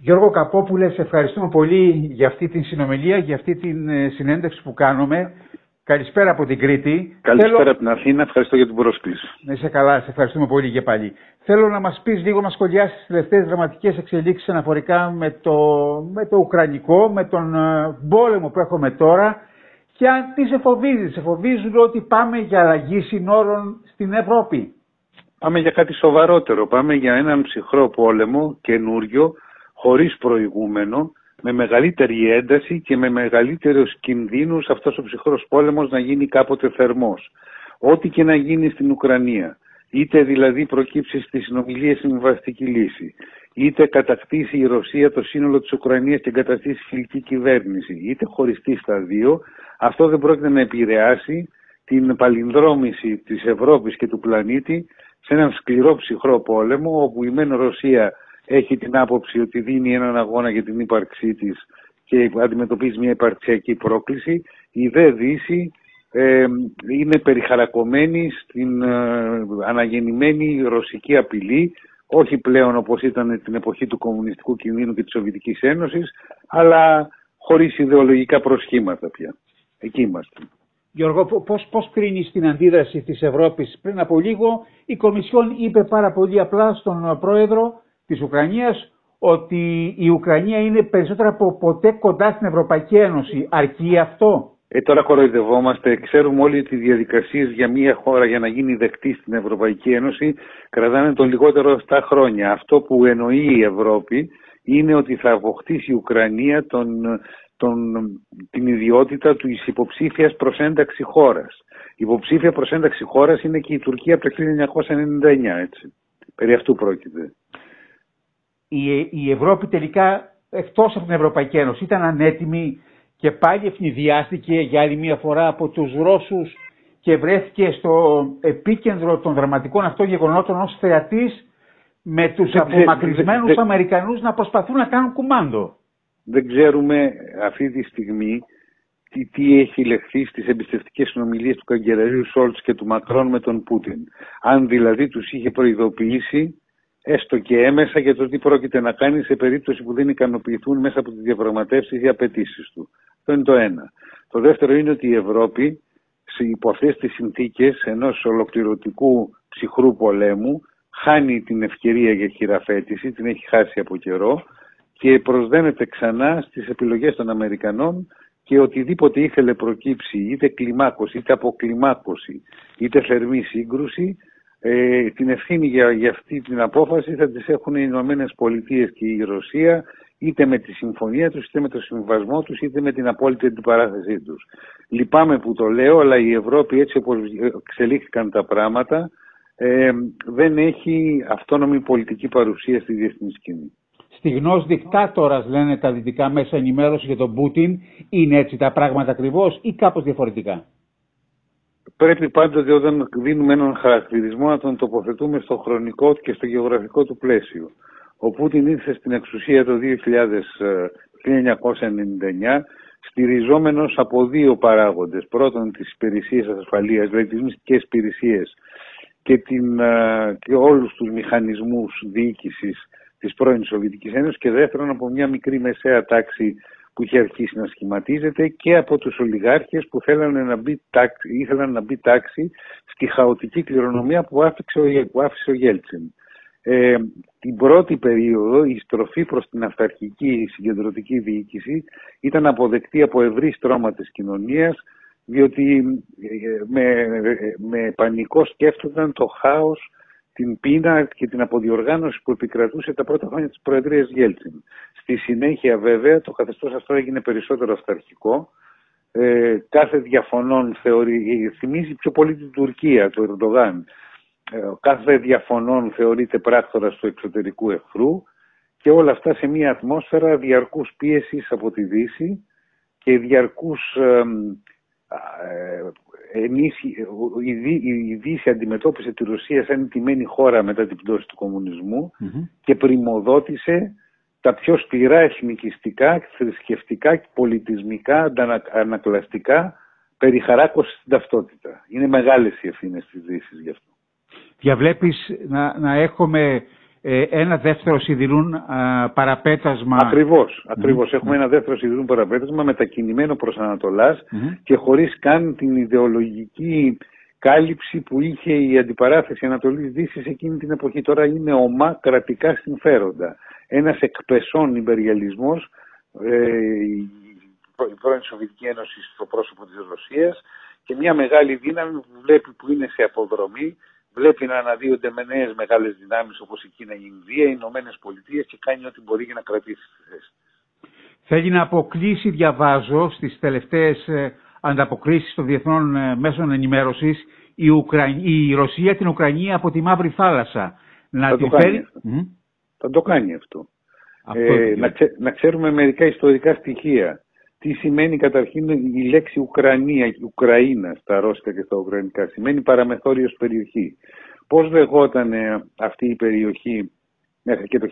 Γιώργο Καπόπουλε, σε ευχαριστούμε πολύ για αυτή την συνομιλία, για αυτή την ε, συνέντευξη που κάνουμε. Καλησπέρα από την Κρήτη. Καλησπέρα Θέλω... από την Αθήνα. Ευχαριστώ για την πρόσκληση. Να είσαι καλά. Σε ευχαριστούμε πολύ και πάλι. Θέλω να μας πεις λίγο, να σχολιάσεις τις τελευταίες δραματικές εξελίξεις αναφορικά με το, με το Ουκρανικό, με τον ε, πόλεμο που έχουμε τώρα και αν τι σε φοβίζεις. Σε φοβίζουν ότι πάμε για αλλαγή συνόρων στην Ευρώπη. Πάμε για κάτι σοβαρότερο. Πάμε για έναν ψυχρό πόλεμο, καινούριο, χωρίς προηγούμενο, με μεγαλύτερη ένταση και με μεγαλύτερους κινδύνους αυτός ο ψυχρός πόλεμος να γίνει κάποτε θερμός. Ό,τι και να γίνει στην Ουκρανία, είτε δηλαδή προκύψει στη συνομιλία συμβαστική λύση, είτε κατακτήσει η Ρωσία το σύνολο της Ουκρανίας και εγκαταστήσει φιλική κυβέρνηση, είτε χωριστεί στα δύο, αυτό δεν πρόκειται να επηρεάσει την παλινδρόμηση της Ευρώπης και του πλανήτη σε έναν σκληρό ψυχρό πόλεμο όπου η μεν Ρωσία έχει την άποψη ότι δίνει έναν αγώνα για την ύπαρξή της και αντιμετωπίζει μια υπαρξιακή πρόκληση. Η δε Δύση ε, είναι περιχαρακωμένη στην ε, αναγεννημένη ρωσική απειλή, όχι πλέον όπως ήταν την εποχή του κομμουνιστικού κινδύνου και της Σοβιετικής Ένωσης, αλλά χωρίς ιδεολογικά προσχήματα πια. Εκεί είμαστε. Γιώργο, πώς, πώς κρίνεις την αντίδραση της Ευρώπης; Πριν από λίγο η Κομισιόν είπε πάρα πολύ απλά στον πρόεδρο της Ουκρανίας ότι η Ουκρανία είναι περισσότερο από ποτέ κοντά στην Ευρωπαϊκή Ένωση. Αρκεί αυτό; Ε, τώρα κοροϊδευόμαστε. Ξέρουμε όλοι ότι οι διαδικασίες για μια χώρα για να γίνει δεκτή στην Ευρωπαϊκή Ένωση κρατάνε τον λιγότερο 7 χρόνια. Αυτό που εννοεί η Ευρώπη είναι ότι θα αποκτήσει η Ουκρανία τον, τον, την ιδιότητα του υποψήφιας προς ένταξη χώρας. Η υποψήφια προς ένταξη χώρας είναι και η Τουρκία από το 1999, έτσι. Περί αυτού πρόκειται η, η Ευρώπη τελικά εκτός από την Ευρωπαϊκή Ένωση ήταν ανέτοιμη και πάλι ευνηδιάστηκε για άλλη μία φορά από τους Ρώσους και βρέθηκε στο επίκεντρο των δραματικών αυτών γεγονότων ως θεατής με τους απομακρυσμένους Αμερικανούς να προσπαθούν να κάνουν κουμάντο. Δεν ξέρουμε αυτή τη στιγμή τι, τι έχει λεχθεί στις εμπιστευτικές συνομιλίες του καγκελαρίου Σόλτς και του Μακρόν με τον Πούτιν. Αν δηλαδή τους είχε προειδοποιήσει έστω και έμεσα για το τι πρόκειται να κάνει σε περίπτωση που δεν ικανοποιηθούν μέσα από τις διαπραγματεύσεις οι απαιτήσεις του. Αυτό είναι το ένα. Το δεύτερο είναι ότι η Ευρώπη υπό αυτές τις συνθήκες ενός ολοκληρωτικού ψυχρού πολέμου χάνει την ευκαιρία για χειραφέτηση, την έχει χάσει από καιρό και προσδένεται ξανά στις επιλογές των Αμερικανών και οτιδήποτε ήθελε προκύψει είτε κλιμάκωση, είτε αποκλιμάκωση, είτε θερμή σύγκρουση ε, την ευθύνη για, για αυτή την απόφαση θα τις έχουν οι Ηνωμένες Πολιτείες και η Ρωσία είτε με τη συμφωνία τους, είτε με το συμβασμό τους, είτε με την απόλυτη αντιπαράθεσή τους. Λυπάμαι που το λέω, αλλά η Ευρώπη έτσι όπως εξελίχθηκαν τα πράγματα ε, δεν έχει αυτόνομη πολιτική παρουσία στη διεθνή σκηνή. Στιγνός δικτάτορας λένε τα δυτικά μέσα ενημέρωση για τον Πούτιν. Είναι έτσι τα πράγματα ακριβώς ή κάπως διαφορετικά; Πρέπει πάντοτε όταν δίνουμε έναν χαρακτηρισμό να τον τοποθετούμε στο χρονικό και στο γεωγραφικό του πλαίσιο. Ο Πούτιν ήρθε στην εξουσία το 1999 στηριζόμενος από δύο παράγοντες. Πρώτον τις υπηρεσίες ασφαλείας, δηλαδή τις μυστικές υπηρεσίες και, την, και όλους τους μηχανισμούς διοίκησης της πρώην Σοβιετικής Ένωσης και δεύτερον από μια μικρή μεσαία τάξη που είχε αρχίσει να σχηματίζεται και από τους ολιγάρχες που θέλανε να μπει τάξη, ήθελαν να μπει τάξη στη χαοτική κληρονομία που άφησε ο, που άφησε ο Γέλτσιν. Ε, την πρώτη περίοδο η στροφή προς την αυταρχική συγκεντρωτική διοίκηση ήταν αποδεκτή από ευρύ στρώμα της κοινωνίας διότι ε, με, ε, με πανικό σκέφτονταν το χάος την πείνα και την αποδιοργάνωση που επικρατούσε τα πρώτα χρόνια της Προεδρίας Γέλτσιν. Στη συνέχεια βέβαια το καθεστώς αυτό έγινε περισσότερο αυταρχικό. Ε, κάθε διαφωνών θεωρεί, θυμίζει πιο πολύ την Τουρκία, το Ερντογάν. Ε, κάθε διαφωνών θεωρείται πράκτορας του εξωτερικού εχθρού και όλα αυτά σε μια ατμόσφαιρα διαρκούς πίεσης από τη Δύση και διαρκούς ε, η Δύση αντιμετώπισε τη Ρωσία σαν τιμένη χώρα μετά την πτώση του κομμουνισμου και πρημοδότησε τα πιο σκληρά εθνικιστικά, θρησκευτικά, πολιτισμικά, ανακλαστικά περιχαράκωση στην ταυτότητα. Είναι μεγάλες οι ευθύνες της Δύσης γι' αυτό. Διαβλέπεις να, να έχουμε ε, ένα δεύτερο σιδηρούν παραπέτασμα. Ακριβώς, ακριβώς. Έχουμε ένα δεύτερο σιδηρούν παραπέτασμα μετακινημένο προς Ανατολάς και χωρίς καν την ιδεολογική κάλυψη που είχε η αντιπαράθεση Ανατολής Δύσης εκείνη την εποχή. Τώρα είναι ομά κρατικά συμφέροντα. Ένας εκπεσών υπεριαλισμός, ε, η πρώην Σοβιετική Ένωση στο πρόσωπο της Ρωσίας και μια μεγάλη δύναμη που βλέπει που είναι σε αποδρομή βλέπει να αναδύονται με νέες μεγάλες δυνάμεις όπως η Κίνα, η Ινδία, οι Ηνωμένες Πολιτείες και κάνει ό,τι μπορεί για να κρατήσει τη θέση. Θέλει να αποκλείσει, διαβάζω, στις τελευταίες ανταποκρίσεις των διεθνών ε, μέσων ενημέρωσης η, η Ρωσία την Ουκρανία από τη Μαύρη Θάλασσα. Να Θα, το φέρει... Θα το κάνει αυτό. ε, να, να ξέρουμε μερικά ιστορικά στοιχεία τι σημαίνει καταρχήν η λέξη Ουκρανία, Ουκραΐνα στα ρώσικα και στα ουκρανικά. Σημαίνει παραμεθόριος περιοχή. Πώς λεγόταν αυτή η περιοχή μέχρι και το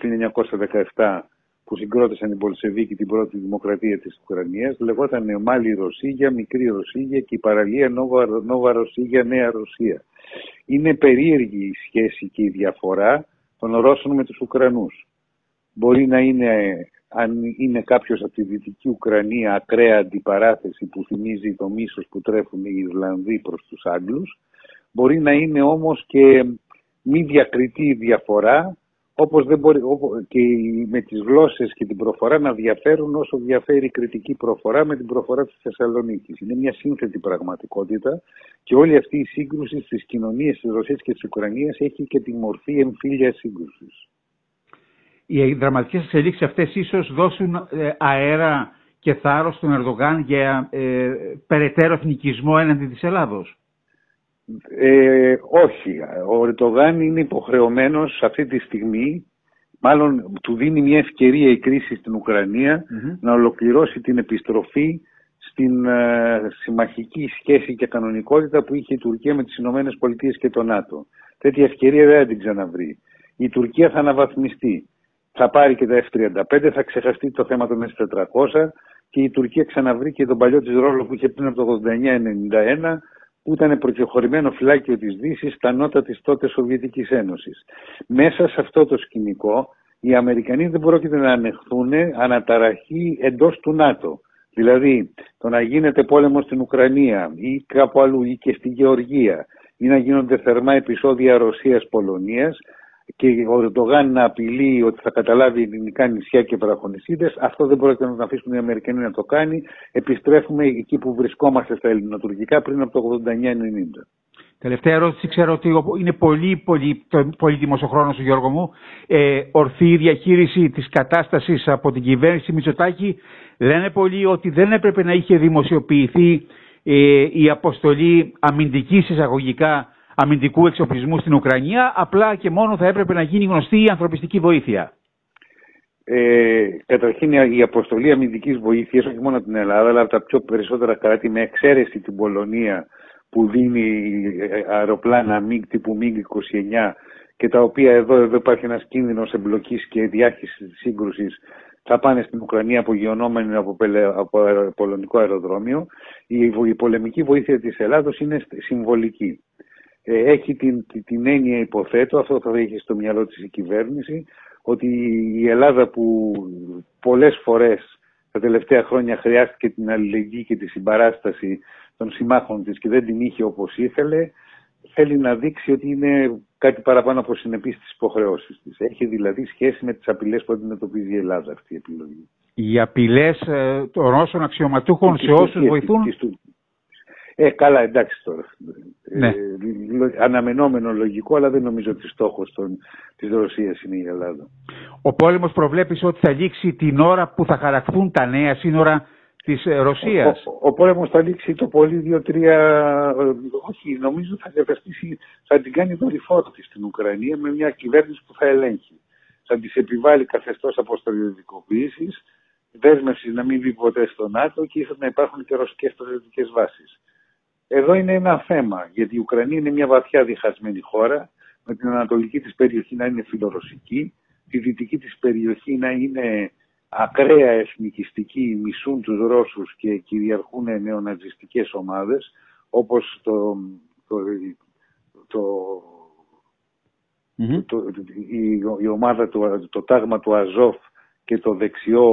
1917 που συγκρότησαν οι Πολσεβίκοι την πρώτη δημοκρατία της Ουκρανίας, λεγόταν Μάλι Ρωσίγια, Μικρή Ρωσίγια και η παραλία Νόβα, Νόβα Ρωσίγια, Νέα Ρωσία. Είναι περίεργη η σχέση και η διαφορά των Ρώσων με τους Ουκρανούς. Μπορεί να είναι αν είναι κάποιος από τη Δυτική Ουκρανία ακραία αντιπαράθεση που θυμίζει το μίσος που τρέφουν οι Ιρλανδοί προς τους Άγγλους, μπορεί να είναι όμως και μη διακριτή διαφορά, όπως δεν μπορεί, και με τις γλώσσες και την προφορά να διαφέρουν όσο διαφέρει η κριτική προφορά με την προφορά της Θεσσαλονίκης. Είναι μια σύνθετη πραγματικότητα και όλη αυτή η σύγκρουση στις κοινωνίες της Ρωσίας και της Ουκρανίας έχει και τη μορφή εμφύλιας σύγκρουσης οι δραματικές εξελίξεις αυτές ίσως δώσουν ε, αέρα και θάρρος στον Ερδογάν για ε, περαιτέρω εθνικισμό έναντι της Ελλάδος. Ε, όχι. Ο Ερντογάν είναι υποχρεωμένος αυτή τη στιγμή, μάλλον του δίνει μια ευκαιρία η κρίση στην ουκρανια να ολοκληρώσει την επιστροφή στην ε, συμμαχική σχέση και κανονικότητα που είχε η Τουρκία με τις Ηνωμένες Πολιτείες και το ΝΑΤΟ. Τέτοια ευκαιρία δεν θα την ξαναβρει. Η Τουρκία θα αναβαθμιστεί θα πάρει και τα F-35, θα ξεχαστεί το θέμα των S-400 και η Τουρκία ξαναβρήκε τον παλιό της ρόλο που είχε πριν από το 89-91 που ήταν προκεχωρημένο φυλάκιο της Δύσης στα νότα της τότε Σοβιετικής Ένωσης. Μέσα σε αυτό το σκηνικό οι Αμερικανοί δεν πρόκειται να ανεχθούν αναταραχή εντός του ΝΑΤΟ. Δηλαδή το να γίνεται πόλεμος στην Ουκρανία ή κάπου αλλού ή και στη Γεωργία ή να γίνονται θερμά επεισόδια Ρωσίας-Πολωνίας και ο Ερντογάν να απειλεί ότι θα καταλάβει ελληνικά νησιά και βραχονισίδες, αυτό δεν πρόκειται να αφήσουν οι Αμερικανοί να το κάνει. Επιστρέφουμε εκεί που βρισκόμαστε στα ελληνοτουρκικά πριν από το 89-90. Τελευταία ερώτηση, ξέρω ότι είναι πολύ, πολύ πολύτιμος ο χρόνος, Γιώργο μου. Ε, ορθή διαχείριση της κατάστασης από την κυβέρνηση Μητσοτάκη. Λένε πολλοί ότι δεν έπρεπε να είχε δημοσιοποιηθεί ε, η αποστολή αμυντικής εισαγωγικά αμυντικού εξοπλισμού στην Ουκρανία, απλά και μόνο θα έπρεπε να γίνει γνωστή η ανθρωπιστική βοήθεια. Ε, καταρχήν η αποστολή αμυντικής βοήθειας, όχι μόνο την Ελλάδα, αλλά από τα πιο περισσότερα κράτη, με εξαίρεση την Πολωνία που δίνει αεροπλάνα MiG τύπου MiG-29 και τα οποία εδώ, εδώ υπάρχει ένας κίνδυνος εμπλοκής και διάχυσης της σύγκρουσης, θα πάνε στην Ουκρανία απογειωνόμενοι από, από πολωνικό αεροδρόμιο. Η, η πολεμική βοήθεια της Ελλάδος είναι συμβολική. Ε, έχει την, την έννοια υποθέτω, αυτό θα έχει στο μυαλό της η κυβέρνηση, ότι η Ελλάδα που πολλές φορές τα τελευταία χρόνια χρειάστηκε την αλληλεγγύη και τη συμπαράσταση των συμμάχων της και δεν την είχε όπως ήθελε, θέλει να δείξει ότι είναι κάτι παραπάνω από συνεπή στις υποχρεώσεις της. Έχει δηλαδή σχέση με τις απειλές που αντιμετωπίζει η Ελλάδα αυτή η επιλογή. Οι απειλές ε, των Ρώσων αξιωματούχων σε όσους βοηθούν... Ε, καλά, εντάξει τώρα. Ναι. Ε, αναμενόμενο λογικό, αλλά δεν νομίζω ότι στόχος των, της Ρωσίας είναι η Ελλάδα. Ο πόλεμος προβλέπεις ότι θα λήξει την ώρα που θα χαρακτούν τα νέα σύνορα της Ρωσίας; Ο, ο, ο πόλεμος θα λήξει το πολύ δύο-τρία... Όχι, νομίζω θα διαβαστήσει, θα την κάνει δορυφόρο της στην Ουκρανία με μια κυβέρνηση που θα ελέγχει. Θα της επιβάλλει καθεστώς αποστολιοδικοποίησης, δέσμευσης να μην μπει ποτέ στο ΝΑΤΟ και ίσως να υπάρχουν και ρωσικές στρατιωτικές βάσεις. Εδώ είναι ένα θέμα, γιατί η Ουκρανία είναι μια βαθιά διχασμένη χώρα, με την ανατολική της περιοχή να είναι φιλορωσική, τη δυτική της περιοχή να είναι ακραία εθνικιστική, μισούν τους Ρώσους και κυριαρχούν νεοναζιστικές ομάδες, όπως το, το, το, το, η, η, ομάδα του, το τάγμα του Αζόφ και το δεξιό...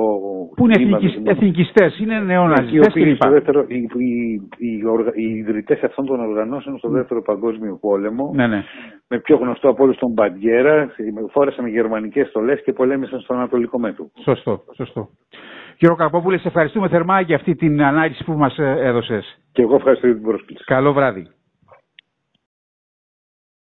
Που είναι εθνικιστές, είναι νεοναζιστές κλπ. Δεύτερο, οι, οι, οι, οι ιδρυτές αυτών των οργανώσεων στο δεύτερο παγκόσμιο πόλεμο, ναι, ναι. με πιο γνωστό από όλους τον Μπαντιέρα, φόρεσαν γερμανικές στολές και πολέμησαν στον Ανατολικό Μέτωπο. Σωστό, σωστό. Κύριο Καρπόπουλε, σε ευχαριστούμε θερμά για αυτή την ανάλυση που μας ε, έδωσες. Και εγώ ευχαριστώ για την πρόσκληση. Καλό βράδυ.